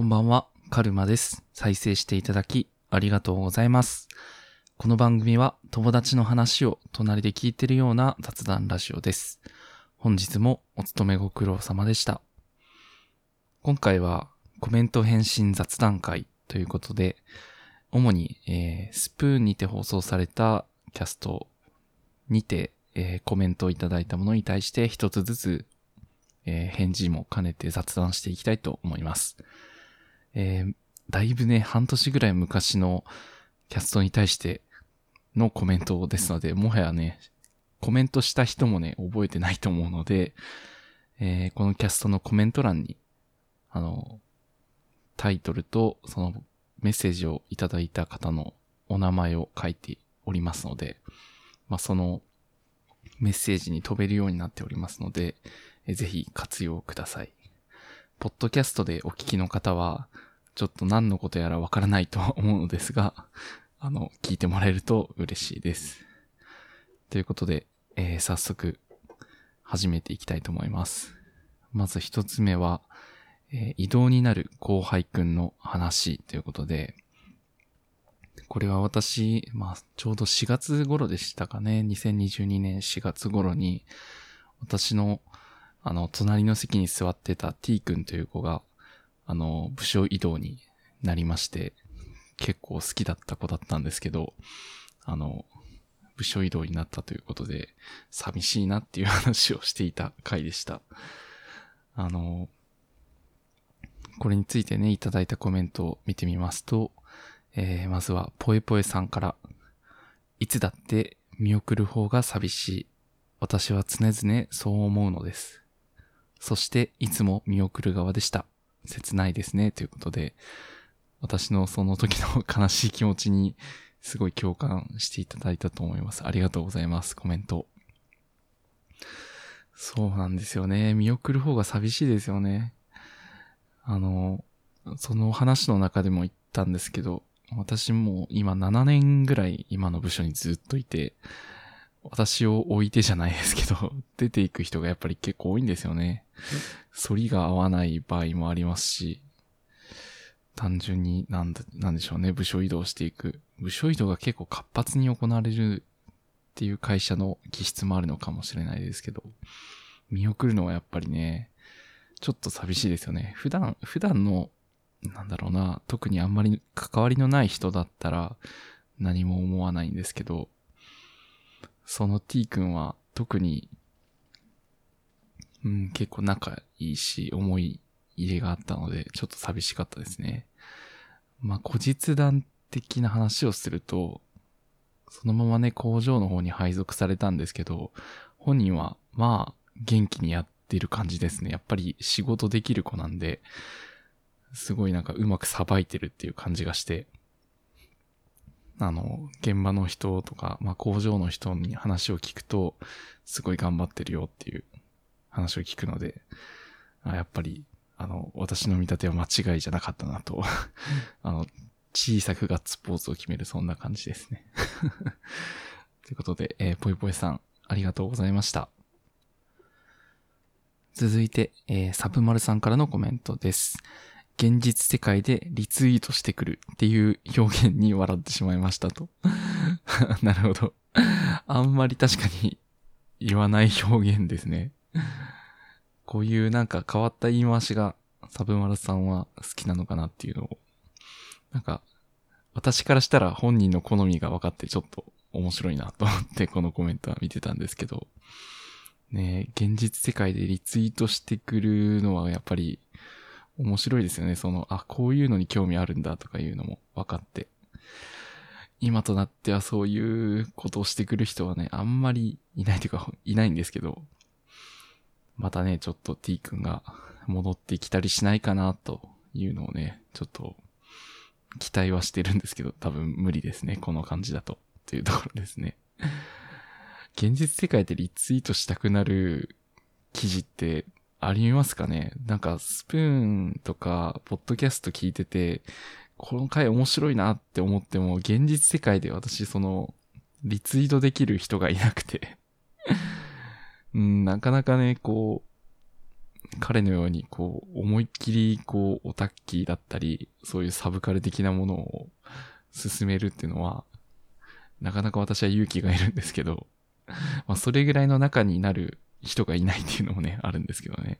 こんばんは、カルマです。再生していただき、ありがとうございます。この番組は、友達の話を隣で聞いてるような雑談ラジオです。本日もお勤めご苦労様でした。今回は、コメント返信雑談会ということで、主に、えースプーンにて放送されたキャストにて、えーコメントをいただいたものに対して一つずつ、えー返事も兼ねて雑談していきたいと思います。えーだいぶね、半年ぐらい昔のキャストに対してのコメントですので、もはやね、コメントした人もね、覚えてないと思うので、えーこのキャストのコメント欄に、あの、タイトルとそのメッセージをいただいた方のお名前を書いておりますので、まあ、そのメッセージに飛べるようになっておりますので、えーぜひ活用ください。ポッドキャストでお聞きの方は、ちょっと何のことやらわからないと思うのですが、あの、聞いてもらえると嬉しいです。ということで、えー早速、始めていきたいと思います。まず一つ目は、えー移動になる後輩くんの話ということで、これは私、まあ、ちょうど4月頃でしたかね。2022年4月頃に、私の、あの、隣の席に座ってた T 君という子が、あの、部署移動になりまして、結構好きだった子だったんですけど、あの、部署移動になったということで、寂しいなっていう話をしていた回でした。あの、これについてね、いただいたコメントを見てみますと、えーまずは、ぽえぽえさんから、いつだって見送る方が寂しい。私は常々そう思うのです。そして、いつも見送る側でした。切ないですね。ということで、私のその時の悲しい気持ちにすごい共感していただいたと思います。ありがとうございます。コメント。そうなんですよね。見送る方が寂しいですよね。あの、その話の中でも言ったんですけど、私も今7年ぐらい今の部署にずっといて、私を置いてじゃないですけど、出ていく人がやっぱり結構多いんですよね。反りが合わない場合もありますし、単純になんだ、なんでしょうね、部署移動していく。部署移動が結構活発に行われるっていう会社の気質もあるのかもしれないですけど、見送るのはやっぱりね、ちょっと寂しいですよね。普段、普段の、なんだろうな、特にあんまり関わりのない人だったら何も思わないんですけど、その T 君は特に、うん、結構仲いいし、思い入れがあったので、ちょっと寂しかったですね。まあ、後日談的な話をすると、そのままね、工場の方に配属されたんですけど、本人は、まあ、元気にやってる感じですね。やっぱり仕事できる子なんで、すごいなんかうまくさばいてるっていう感じがして、あの、現場の人とか、まあ工場の人に話を聞くと、すごい頑張ってるよっていう話を聞くので、あやっぱり、あの、私の見立ては間違いじゃなかったなと、あの、小さくガッツポーズを決めるそんな感じですね。ということで、えー、ぽいぽいさん、ありがとうございました。続いて、えーサブマルさんからのコメントです。現実世界でリツイートしてくるっていう表現に笑ってしまいましたと。なるほど。あんまり確かに言わない表現ですね。こういうなんか変わった言い回しがサブマルさんは好きなのかなっていうのを、なんか、私からしたら本人の好みが分かってちょっと面白いなと思ってこのコメントは見てたんですけど、ね現実世界でリツイートしてくるのはやっぱり面白いですよね。その、あ、こういうのに興味あるんだとかいうのも分かって。今となってはそういうことをしてくる人はね、あんまりいないというか、いないんですけど、またね、ちょっと T 君が戻ってきたりしないかなというのをね、ちょっと期待はしてるんですけど、多分無理ですね。この感じだと。というところですね。現実世界でリツイートしたくなる記事ってありますかね？なんかスプーンとか、ポッドキャスト聞いてて、この回面白いなって思っても、現実世界で私その、リツイートできる人がいなくて。うん、なかなかね、こう、彼のようにこう、思いっきりこう、オタッキーだったり、そういうサブカル的なものを進めるっていうのは、なかなか私は勇気がいるんですけど、まあそれぐらいの中になる人がいないっていうのもね、あるんですけどね。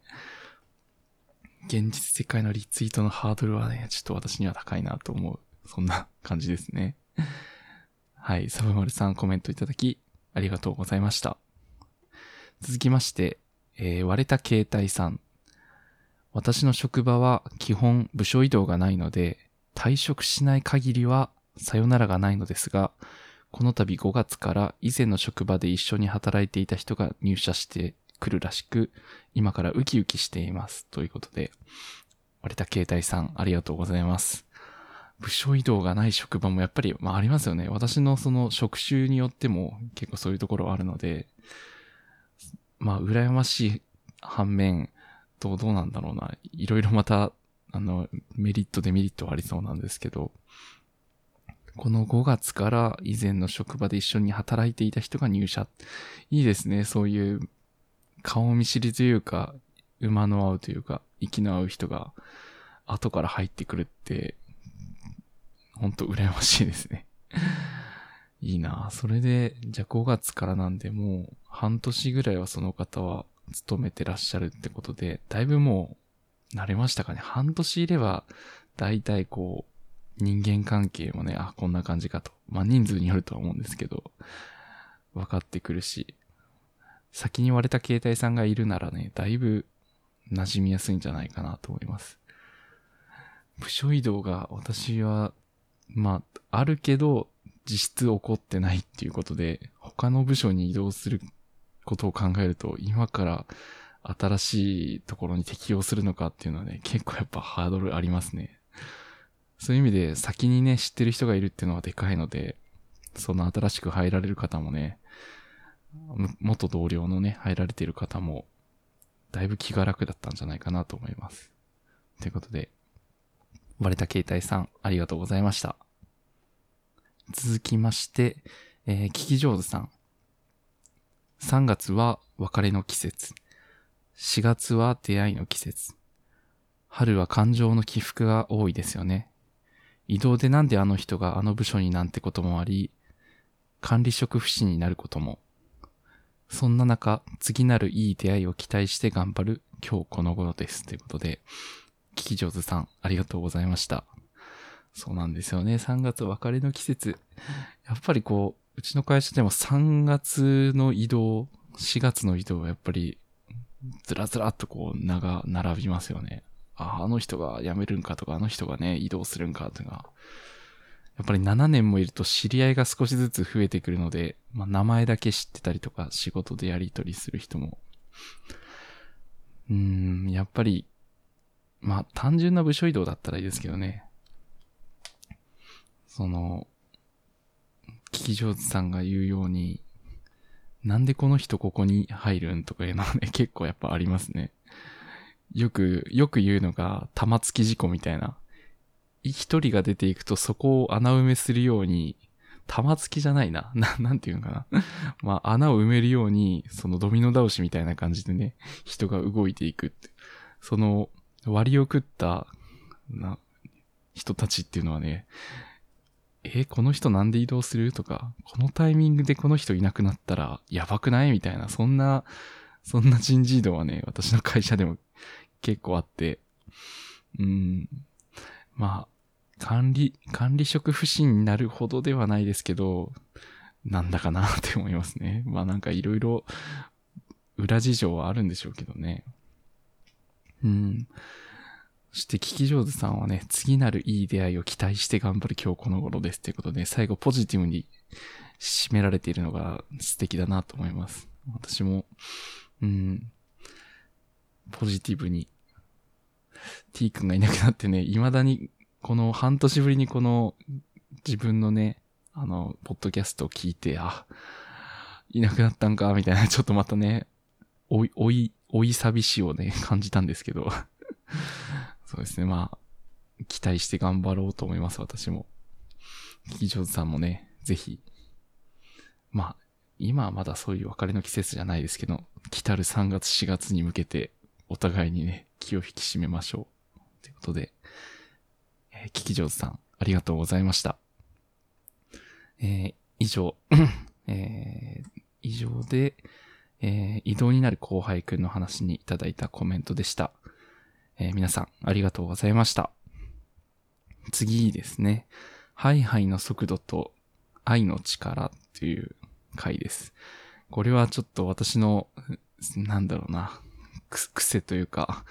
現実世界のリツイートのハードルはね、ちょっと私には高いなと思う。そんな感じですね。はい、サブマルさんコメントいただき、ありがとうございました。続きまして、えー、割れた携帯さん。私の職場は基本部署移動がないので、退職しない限りはさよならがないのですが、この度5月から以前の職場で一緒に働いていた人が入社してくるらしく、今からウキウキしています。ということで、割れた携帯さん、ありがとうございます。部署移動がない職場もやっぱり、まあありますよね。私のその職種によっても結構そういうところあるので、まあ羨ましい反面、どう、どうなんだろうな。いろいろまた、あの、メリット、デメリットはありそうなんですけど、この5月から以前の職場で一緒に働いていた人が入社。いいですね。そういう顔見知りというか、馬の合うというか、息の合う人が後から入ってくるって、ほんと羨ましいですね。いいなそれで、じゃあ5月からなんでもう半年ぐらいはその方は勤めてらっしゃるってことで、だいぶもう慣れましたかね。半年いれば、だいたいこう、人間関係もね、あ、こんな感じかと。まあ人数によるとは思うんですけど、分かってくるし、先に割れた携帯さんがいるならね、だいぶ馴染みやすいんじゃないかなと思います。部署移動が私は、まあ、あるけど、実質起こってないっていうことで、他の部署に移動することを考えると、今から新しいところに適用するのかっていうのはね、結構やっぱハードルありますね。そういう意味で先にね、知ってる人がいるっていうのはでかいので、その新しく入られる方もね、元同僚のね、入られている方も、だいぶ気が楽だったんじゃないかなと思います。ということで、割れた携帯さん、ありがとうございました。続きまして、えー、聞き上手さん。3月は別れの季節。4月は出会いの季節。春は感情の起伏が多いですよね。移動でなんであの人があの部署になんてこともあり、管理職不信になることも。そんな中、次なるいい出会いを期待して頑張る今日この頃です。ということで、聞き上手さん、ありがとうございました。そうなんですよね。3月別れの季節。やっぱりこう、うちの会社でも3月の移動、4月の移動はやっぱり、ずらずらっとこう、長、並びますよね。あ、あの人が辞めるんかとか、あの人がね、移動するんかっていうのが、やっぱり7年もいると知り合いが少しずつ増えてくるので、まあ、名前だけ知ってたりとか、仕事でやり取りする人も、うん、やっぱり、まあ、単純な部署移動だったらいいですけどね。その、聞き上手さんが言うように、なんでこの人ここに入るんとかいうのはね、結構やっぱありますね。よく、よく言うのが、玉突き事故みたいな。一人が出ていくとそこを穴埋めするように、玉突きじゃないな。な、なんていうのかな。まあ、穴を埋めるように、そのドミノ倒しみたいな感じでね、人が動いていくって。その、割を食った、な、人たちっていうのはね、え、この人なんで移動する？とか、このタイミングでこの人いなくなったらやばくない？みたいな、そんな、そんな人事異動はね、私の会社でも結構あって、うん、まあ、管理、管理職不信になるほどではないですけど、なんだかなって思いますね。まあなんかいろいろ裏事情はあるんでしょうけどね。うん。そして聞き上手さんはね、次なるいい出会いを期待して頑張る今日この頃ですということで、最後ポジティブに締められているのが素敵だなと思います。私も、うん、ポジティブに T 君がいなくなってね、未だに、この半年ぶりにこの自分のね、あの、ポッドキャストを聞いて、あ、いなくなったんか、みたいな、ちょっとまたね、おい、おい、おい寂しをね、感じたんですけど。そうですね、まあ、期待して頑張ろうと思います、私も。聞き上手さんもね、ぜひ、まあ、今はまだそういう別れの季節じゃないですけど、来たる3月4月に向けて、お互いにね、気を引き締めましょう。ということで、えー、聞き上手さん、ありがとうございました。えー、以上、えー、以上で、えー、移動になる後輩くんの話にいただいたコメントでした。えー、皆さん、ありがとうございました。次ですね。ハイハイの速度と愛の力っていう回です。これはちょっと私の、なんだろうな、く癖というか、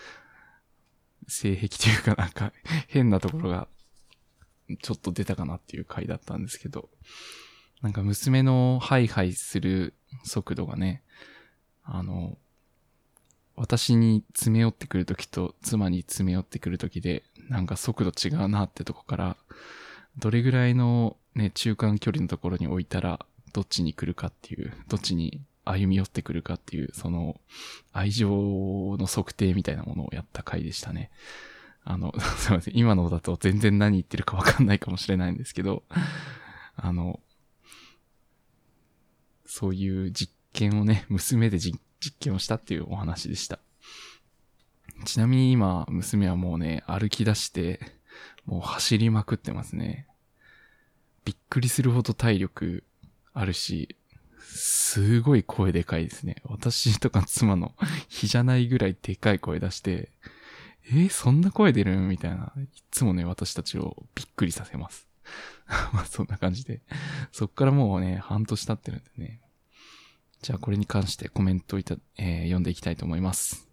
性癖というかなんか変なところがちょっと出たかなっていう回だったんですけど、なんか娘のハイハイする速度がね、あの、私に詰め寄ってくるときと妻に詰め寄ってくるときで、なんか速度違うなってとこから、どれぐらいのね、中間距離のところに置いたら、どっちに来るかっていう、どっちに歩み寄ってくるかっていう、その、愛情の測定みたいなものをやった回でしたね。あの、すいません。今のだと全然何言ってるかわかんないかもしれないんですけど、あの、そういう実験をね、娘で実験をしたっていうお話でした。ちなみに今、娘はもうね、歩き出して、もう走りまくってますね。びっくりするほど体力あるし、すごい声でかいですね。私とか妻の 日じゃないぐらいでかい声出して、えー、そんな声出るみたいな。いつもね、私たちをびっくりさせます。まあそんな感じで。そっからもうね、半年経ってるんでね。じゃあこれに関してコメントをいた、えー、読んでいきたいと思います。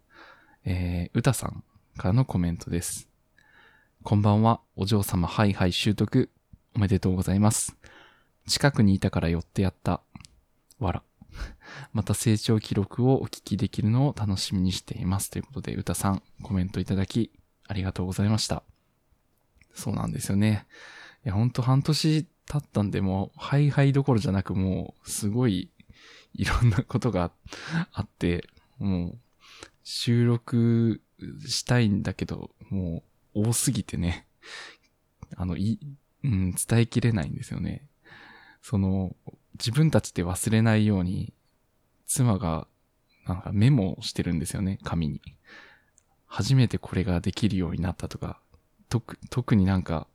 えー、うたさんからのコメントです。こんばんは、お嬢様はいはい習得、おめでとうございます。近くにいたから寄ってやった。わら。また成長記録をお聞きできるのを楽しみにしています。ということで、うたさん、コメントいただき、ありがとうございました。そうなんですよね。いや、ほんと半年経ったんで、もう、ハイハイどころじゃなく、もう、すごい、いろんなことが あって、もう、収録したいんだけど、もう、多すぎてね、あの、い、うん、伝えきれないんですよね。その、自分たちで忘れないように、妻が、なんかメモしてるんですよね、紙に。初めてこれができるようになったとか、特、特になんか、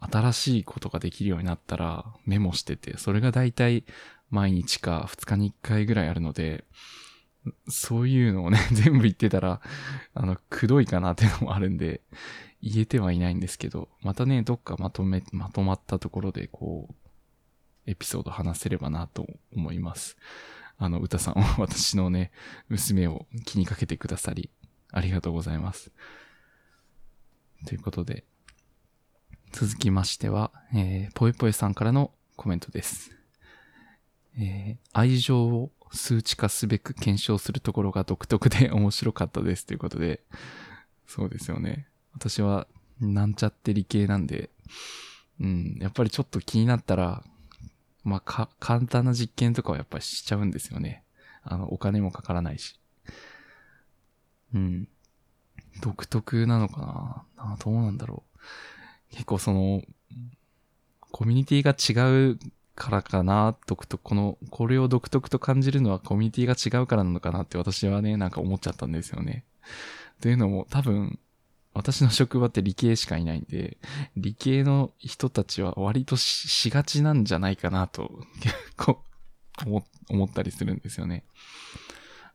新しいことができるようになったらメモしてて、それがだいたい毎日か2日に1回ぐらいあるので、そういうのをね、全部言ってたら、あの、くどいかなっていうのもあるんで、言えてはいないんですけど、またね、どっかまとめ、まとまったところで、こう、エピソード話せればなと思います。あの、歌さんは 私のね、娘を気にかけてくださり、ありがとうございます。ということで、続きましては、えー、ぽいぽいさんからのコメントです。えー、愛情を数値化すべく検証するところが独特で 面白かったですということで、そうですよね。私はなんちゃって理系なんで、うん、やっぱりちょっと気になったらまあ、か、簡単な実験とかはやっぱりしちゃうんですよね。あの、お金もかからないし。うん。独特なのかななどうなんだろう。結構その、コミュニティが違うからかな、独特、この、これを独特と感じるのはコミュニティが違うからなのかなって私はね、なんか思っちゃったんですよね。というのも多分、私の職場って理系しかいないんで、理系の人たちは割としがちなんじゃないかなと、結構思ったりするんですよね。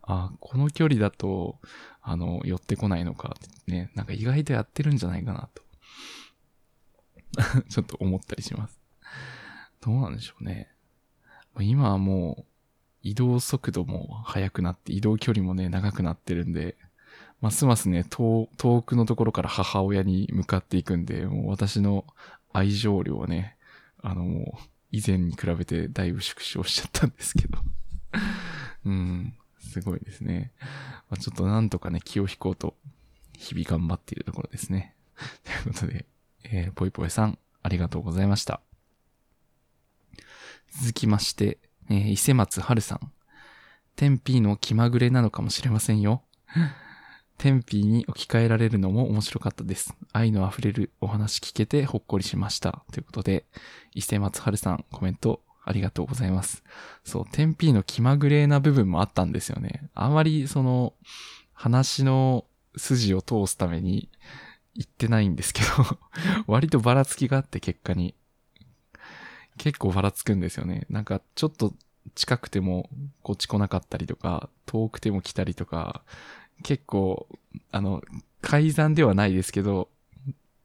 あ、この距離だと、あの、寄ってこないのかね、なんか意外とやってるんじゃないかなと。ちょっと思ったりします。どうなんでしょうね。今はもう、移動速度も速くなって、移動距離もね、長くなってるんで、ますますね、遠くのところから母親に向かっていくんで、もう私の愛情量はね、あのもう、以前に比べてだいぶ縮小しちゃったんですけど。うん、すごいですね。まあ、ちょっとなんとかね、気を引こうと、日々頑張っているところですね。ということで、えー、ぽいぽいさん、ありがとうございました。続きまして、えー、伊勢松春さん。天ーの気まぐれなのかもしれませんよ。テンピーに置き換えられるのも面白かったです。愛の溢れるお話聞けてほっこりしました。ということで、伊勢松春さんコメントありがとうございます。そう、テンピーの気まぐれな部分もあったんですよね。あまりその、話の筋を通すために言ってないんですけど 割とばらつきがあって結果に。結構ばらつくんですよね。なんかちょっと近くてもこっち来なかったりとか、遠くても来たりとか、結構、あの、改ざんではないですけど、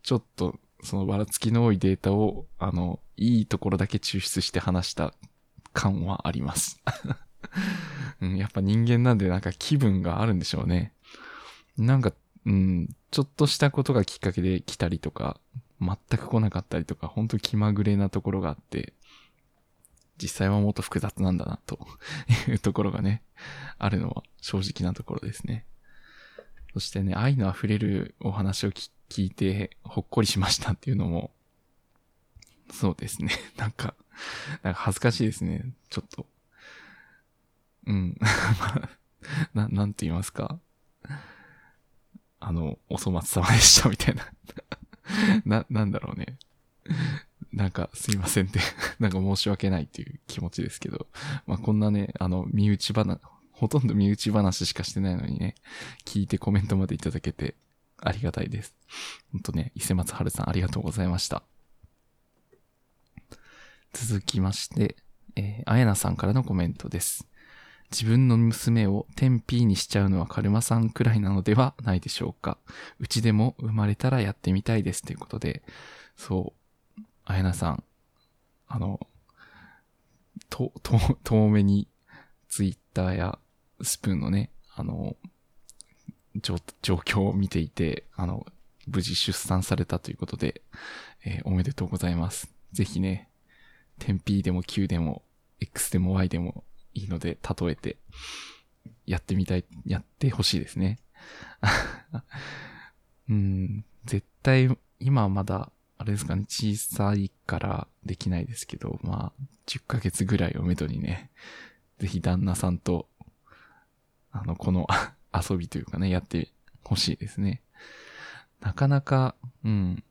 ちょっとそのばらつきの多いデータを、あの、いいところだけ抽出して話した感はあります。うん、やっぱ人間なんでなんか気分があるんでしょうね。なんか、うん、ちょっとしたことがきっかけで来たりとか、全く来なかったりとか、ほんと気まぐれなところがあって、実際はもっと複雑なんだな、というところがね、あるのは正直なところですね。そしてね、愛の溢れるお話を聞いて、ほっこりしましたっていうのも、そうですね。なんか、なんか恥ずかしいですね。ちょっと。うん。な、なんて言いますか。あの、お粗末様でしたみたいな。な、なんだろうね。なんかすいませんってなんか申し訳ないっていう気持ちですけど。まあ、こんなね、あの、身内話、ほとんど身内話しかしてないのにね、聞いてコメントまでいただけてありがたいです。ほんとね、伊勢松春さんありがとうございました。続きまして、えー、あやなさんからのコメントです。自分の娘を天ーにしちゃうのはカルマさんくらいなのではないでしょうか。うちでも生まれたらやってみたいですということで、そう、あやなさん、あの、と、と、遠目にツイッターやスプーンのね、あの、状況を見ていて、あの、無事出産されたということで、えー、おめでとうございます。ぜひね、天 P でも Q でも X でも Y でもいいので、例えて、やってみたい、やってほしいですね。うん、絶対、今はまだ、あれですかね、小さいからできないですけど、まあ、10ヶ月ぐらいをめどにね、ぜひ旦那さんと、あの、この 遊びというかね、やってほしいですね。なかなか、うん。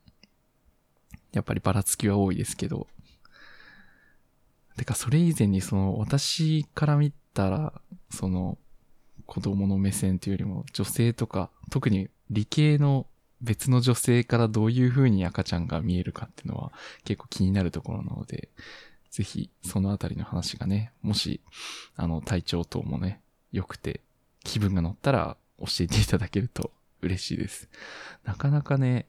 やっぱりばらつきは多いですけど、てか、それ以前にその、私から見たら、その、子供の目線というよりも、女性とか、特に理系の別の女性からどういう風に赤ちゃんが見えるかっていうのは結構気になるところなので、ぜひそのあたりの話がね、もし、あの、体調等もね、良くて、気分が乗ったら教えていただけると嬉しいです。なかなかね、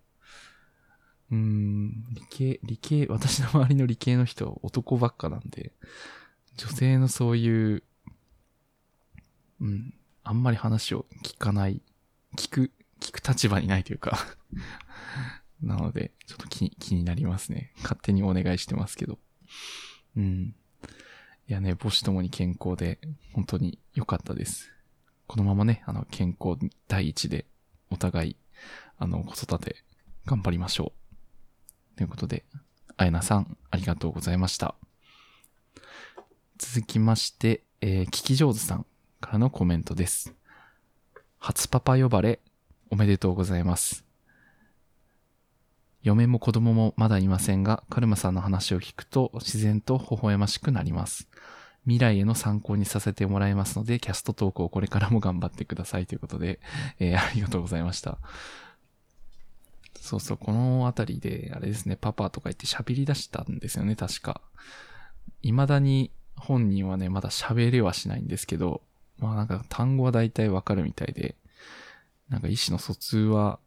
うーん、理系、理系、私の周りの理系の人は男ばっかなんで、女性のそういう、うん、あんまり話を聞かない、聞く、聞く立場にないというか なので、ちょっと気気になりますね。勝手にお願いしてますけど。うん。いやね、母子ともに健康で、本当に良かったです。このままね、あの、健康第一で、お互い、あの、子育て、頑張りましょう。ということで、あやなさん、ありがとうございました。続きまして、えー、聞き上手さんからのコメントです。初パパ呼ばれ、おめでとうございます。嫁も子供もまだいませんが、カルマさんの話を聞くと自然と微笑ましくなります。未来への参考にさせてもらいますので、キャストトークをこれからも頑張ってくださいということで、えー、ありがとうございました。そうそう、このあたりで、あれですね、パパとか言って喋り出したんですよね、確か。未だに本人はね、まだ喋れはしないんですけど、まあなんか単語は大体わかるみたいで、なんか意思の疎通は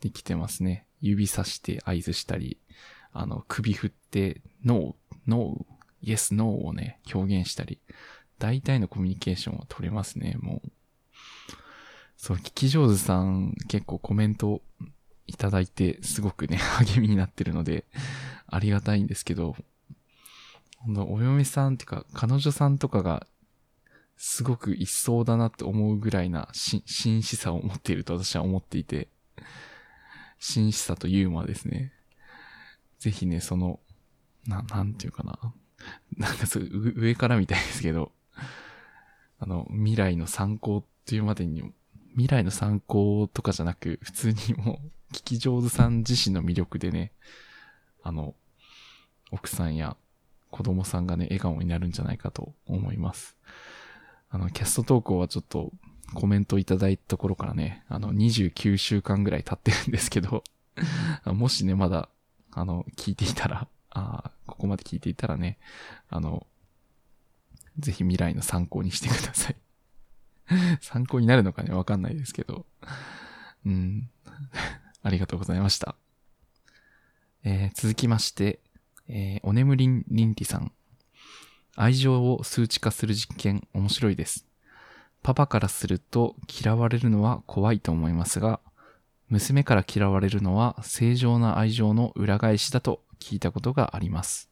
できてますね。指さして合図したり、あの、首振って、ノー、ノー、イエス、ノーをね、表現したり、大体のコミュニケーションは取れますね、もう。そう、聞き上手さん結構コメントいただいて、すごくね、励みになってるので、ありがたいんですけど、ほんと、お嫁さんっていうか、彼女さんとかが、すごく一層だなって思うぐらいな、し、真摯さを持っていると私は思っていて、真摯さとユーモアですね。ぜひね、その、な、なんていうかな。なんかそう、上からみたいですけど、あの、未来の参考っていうまでに、未来の参考とかじゃなく、普通にもう、聞き上手さん自身の魅力でね、あの、奥さんや子供さんがね、笑顔になるんじゃないかと思います。あの、キャスト投稿はちょっとコメントいただいたところからね、あの、29週間ぐらい経ってるんですけど、もしね、まだ、あの、聞いていたら、あここまで聞いていたらね、あの、ぜひ未来の参考にしてください。参考になるのかね、わかんないですけど。うん。ありがとうございました。えー、続きまして、えー、お眠りんりんりさん。愛情を数値化する実験、面白いです。パパからすると嫌われるのは怖いと思いますが、娘から嫌われるのは正常な愛情の裏返しだと聞いたことがあります。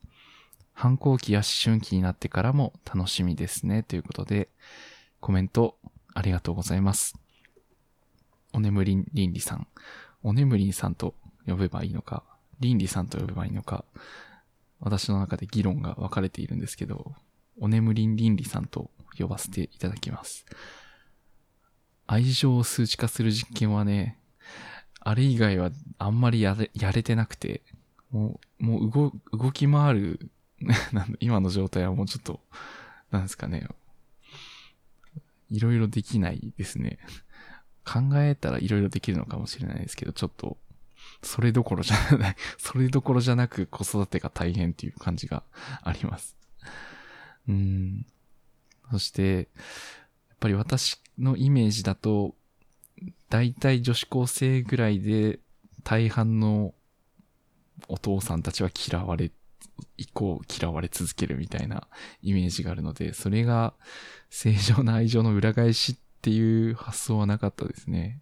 反抗期や思春期になってからも楽しみですね。ということで、コメントありがとうございます。お眠りんりんりさん。お眠りんさんと呼べばいいのか、りんりさんと呼べばいいのか、私の中で議論が分かれているんですけど、お眠りんりんりさんと呼ばせていただきます。愛情を数値化する実験はね、あれ以外はあんまりやれやれてなくて、もう、もう動、動き回る 今の状態はもうちょっと、なんですかね、いろいろできないですね。考えたらいろいろできるのかもしれないですけど、ちょっと、それどころじゃない、それどころじゃなく子育てが大変っていう感じがあります。うん。そして、やっぱり私のイメージだと、大体女子高生ぐらいで大半のお父さんたちは嫌われ、以降嫌われ続けるみたいなイメージがあるので、それが正常な愛情の裏返しっていう発想はなかったですね。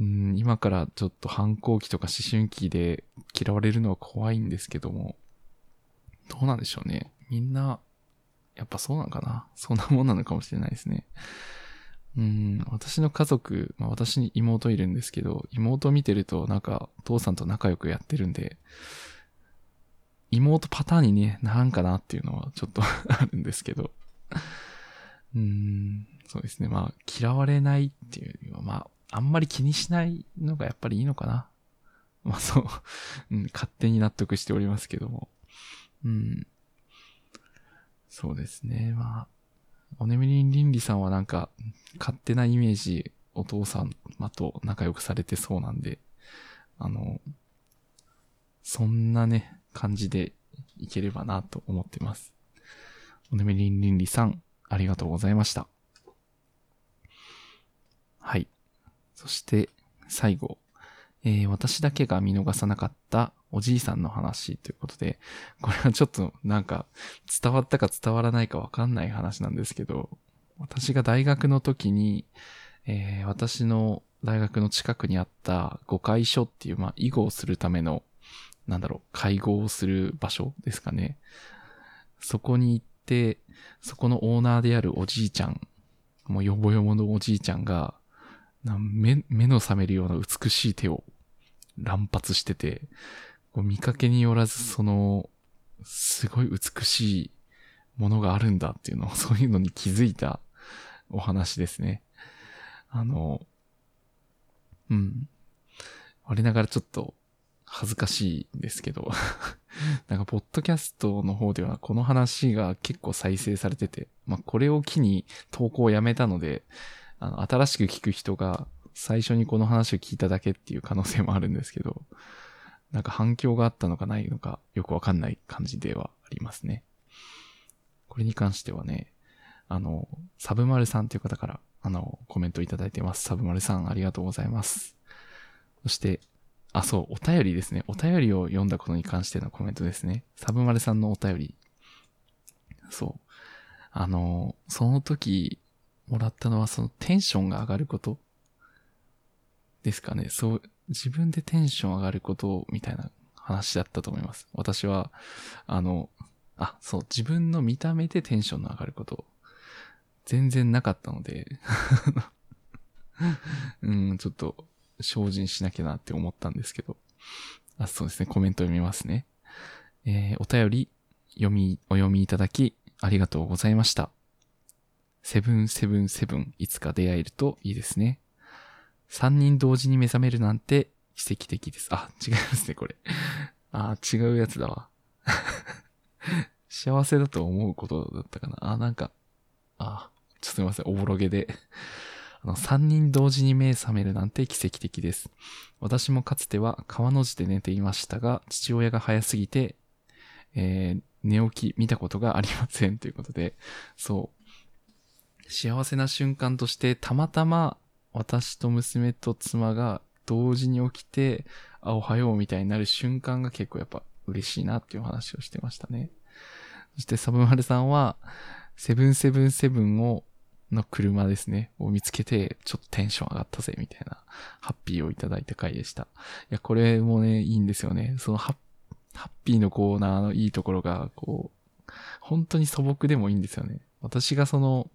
うん、今からちょっと反抗期とか思春期で嫌われるのは怖いんですけども、どうなんでしょうね。みんなやっぱそうなのかなそんなもんなのかもしれないですね。うん、私の家族、まあ私に妹いるんですけど、妹見てるとなんか父さんと仲良くやってるんで、妹パターンにね、なんかなっていうのはちょっと あるんですけど。うん、そうですね。まあ嫌われないっていうよりは、まああんまり気にしないのがやっぱりいいのかな。まあそう、うん、勝手に納得しておりますけども。うん。そうですね。まあ、おねみりんりんりさんはなんか、勝手なイメージ、お父さんと仲良くされてそうなんで、あの、そんなね、感じでいければなと思ってます。おねみりんりんりさん、ありがとうございました。はい。そして、最後、えー、私だけが見逃さなかったおじいさんの話ということで、これはちょっとなんか伝わったか伝わらないかわかんない話なんですけど、私が大学の時に、えー、私の大学の近くにあった誤解所っていう、まあ、囲碁をするための、なんだろう、会合をする場所ですかね。そこに行って、そこのオーナーであるおじいちゃん、もうよぼよぼのおじいちゃんが、目目の覚めるような美しい手を乱発してて、見かけによらずその、すごい美しいものがあるんだっていうのを、そういうのに気づいたお話ですね。あの、うん。我ながらちょっと恥ずかしいんですけど なんか、ポッドキャストの方ではこの話が結構再生されてて、まあ、これを機に投稿をやめたので、あの、新しく聞く人が最初にこの話を聞いただけっていう可能性もあるんですけど、なんか反響があったのかないのかよくわかんない感じではありますね。これに関してはね、あの、サブマルさんという方から、あの、コメントいただいてます。サブマルさん、ありがとうございます。そして、あ、そう、お便りですね。お便りを読んだことに関してのコメントですね。サブマルさんのお便り。そう。あの、その時、もらったのはそのテンションが上がることですかね。そう、自分でテンション上がることみたいな話だったと思います。私は、あの、あ、そう、自分の見た目でテンションの上がること、全然なかったので うん、ちょっと精進しなきゃなって思ったんですけど。あ、そうですね、コメント読みますね。えー、お便り、読み、お読みいただき、ありがとうございました。セブンセブンセブン、いつか出会えるといいですね。三人同時に目覚めるなんて奇跡的です。あ、違いますね、これ。あ、違うやつだわ。幸せだと思うことだったかな。あ、なんか、あ、ちょっとすいません、おぼろげで。あの、3人同時に目覚めるなんて奇跡的です。私もかつては川の字で寝ていましたが、父親が早すぎて、えー、寝起き見たことがありませんということで、そう。幸せな瞬間として、たまたま私と娘と妻が同時に起きて、あ、おはようみたいになる瞬間が結構やっぱ嬉しいなっていう話をしてましたね。そしてサブマルさんは、セブンセブンセブンを、の車ですね、を見つけて、ちょっとテンション上がったぜ、みたいな、ハッピーをいただいた回でした。いや、これもね、いいんですよね。そのハッ、ハッピーのコーナーのいいところが、こう、本当に素朴でもいいんですよね。私がその、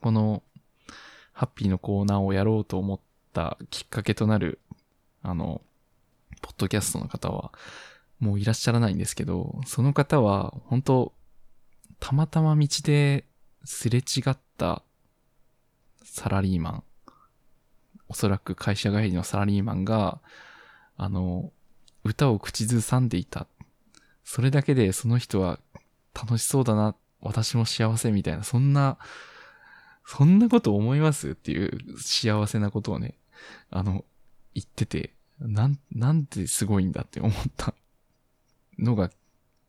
この、ハッピーのコーナーをやろうと思ったきっかけとなる、あの、ポッドキャストの方は、もういらっしゃらないんですけど、その方は、本当たまたま道ですれ違ったサラリーマン、おそらく会社帰りのサラリーマンが、あの、歌を口ずさんでいた。それだけでその人は楽しそうだな、私も幸せみたいな、そんな、そんなこと思います？っていう幸せなことをね、あの、言ってて、なん、なんてすごいんだって思ったのが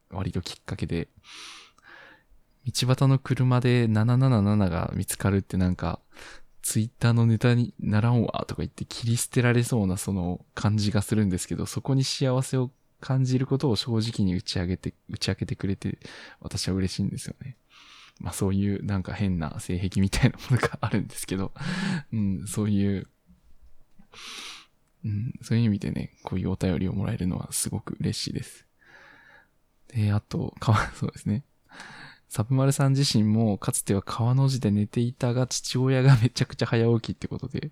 割ときっかけで、道端の車で777が見つかるってなんか、ツイッターのネタにならんわとか言って切り捨てられそうなその感じがするんですけど、そこに幸せを感じることを正直に打ち上げて、打ち明けてくれて、私は嬉しいんですよね。まあそういうなんか変な性癖みたいなものがあるんですけど、うん、そういう、うん、そういう意味でね、こういうお便りをもらえるのはすごく嬉しいです。で、あと、かわ、そうですね。サブマルさん自身もかつては川の字で寝ていたが父親がめちゃくちゃ早起きってことで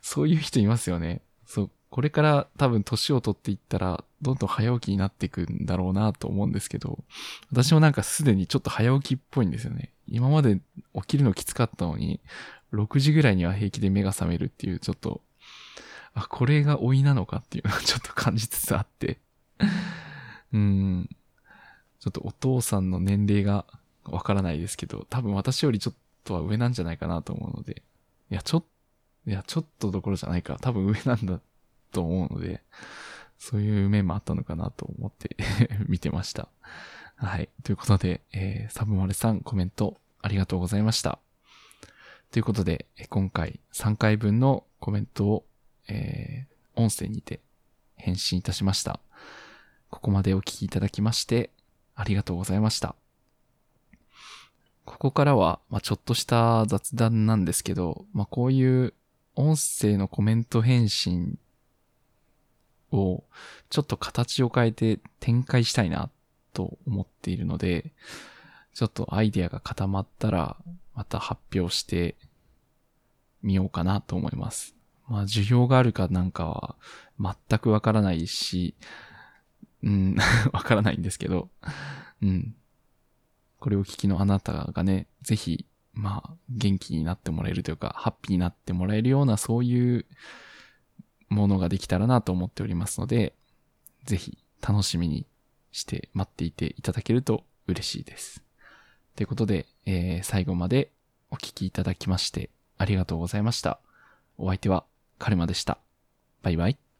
そういう人いますよね。そう、これから多分年を取っていったらどんどん早起きになっていくんだろうなと思うんですけど、私もなんかすでにちょっと早起きっぽいんですよね。今まで起きるのきつかったのに、6時ぐらいには平気で目が覚めるっていうちょっと、あ、これが老いなのかっていうのを ちょっと感じつつあってうん。ちょっとお父さんの年齢がわからないですけど、多分私よりちょっとは上なんじゃないかなと思うので、いや、ちょっ、いや、ちょっとどころじゃないか。多分上なんだと思うので、そういう面もあったのかなと思って 見てました。はい。ということで、えー、サブマルさんコメントありがとうございました。ということで、今回3回分のコメントを、えー、音声にて返信いたしました。ここまでお聞きいただきまして、ありがとうございました。ここからは、まあ、ちょっとした雑談なんですけど、まあ、こういう音声のコメント返信をちょっと形を変えて展開したいなと思っているので、ちょっとアイデアが固まったらまた発表してみようかなと思います。まあ、需要があるかなんかは全くわからないし、うん、わからないんですけど、うん。これを聞きのあなたがね、ぜひ、まあ、元気になってもらえるというか、ハッピーになってもらえるような、そういうものができたらなと思っておりますので、ぜひ楽しみにして待っていていただけると嬉しいです。ということで、えー、最後までお聴きいただきましてありがとうございました。お相手はカルマでした。バイバイ。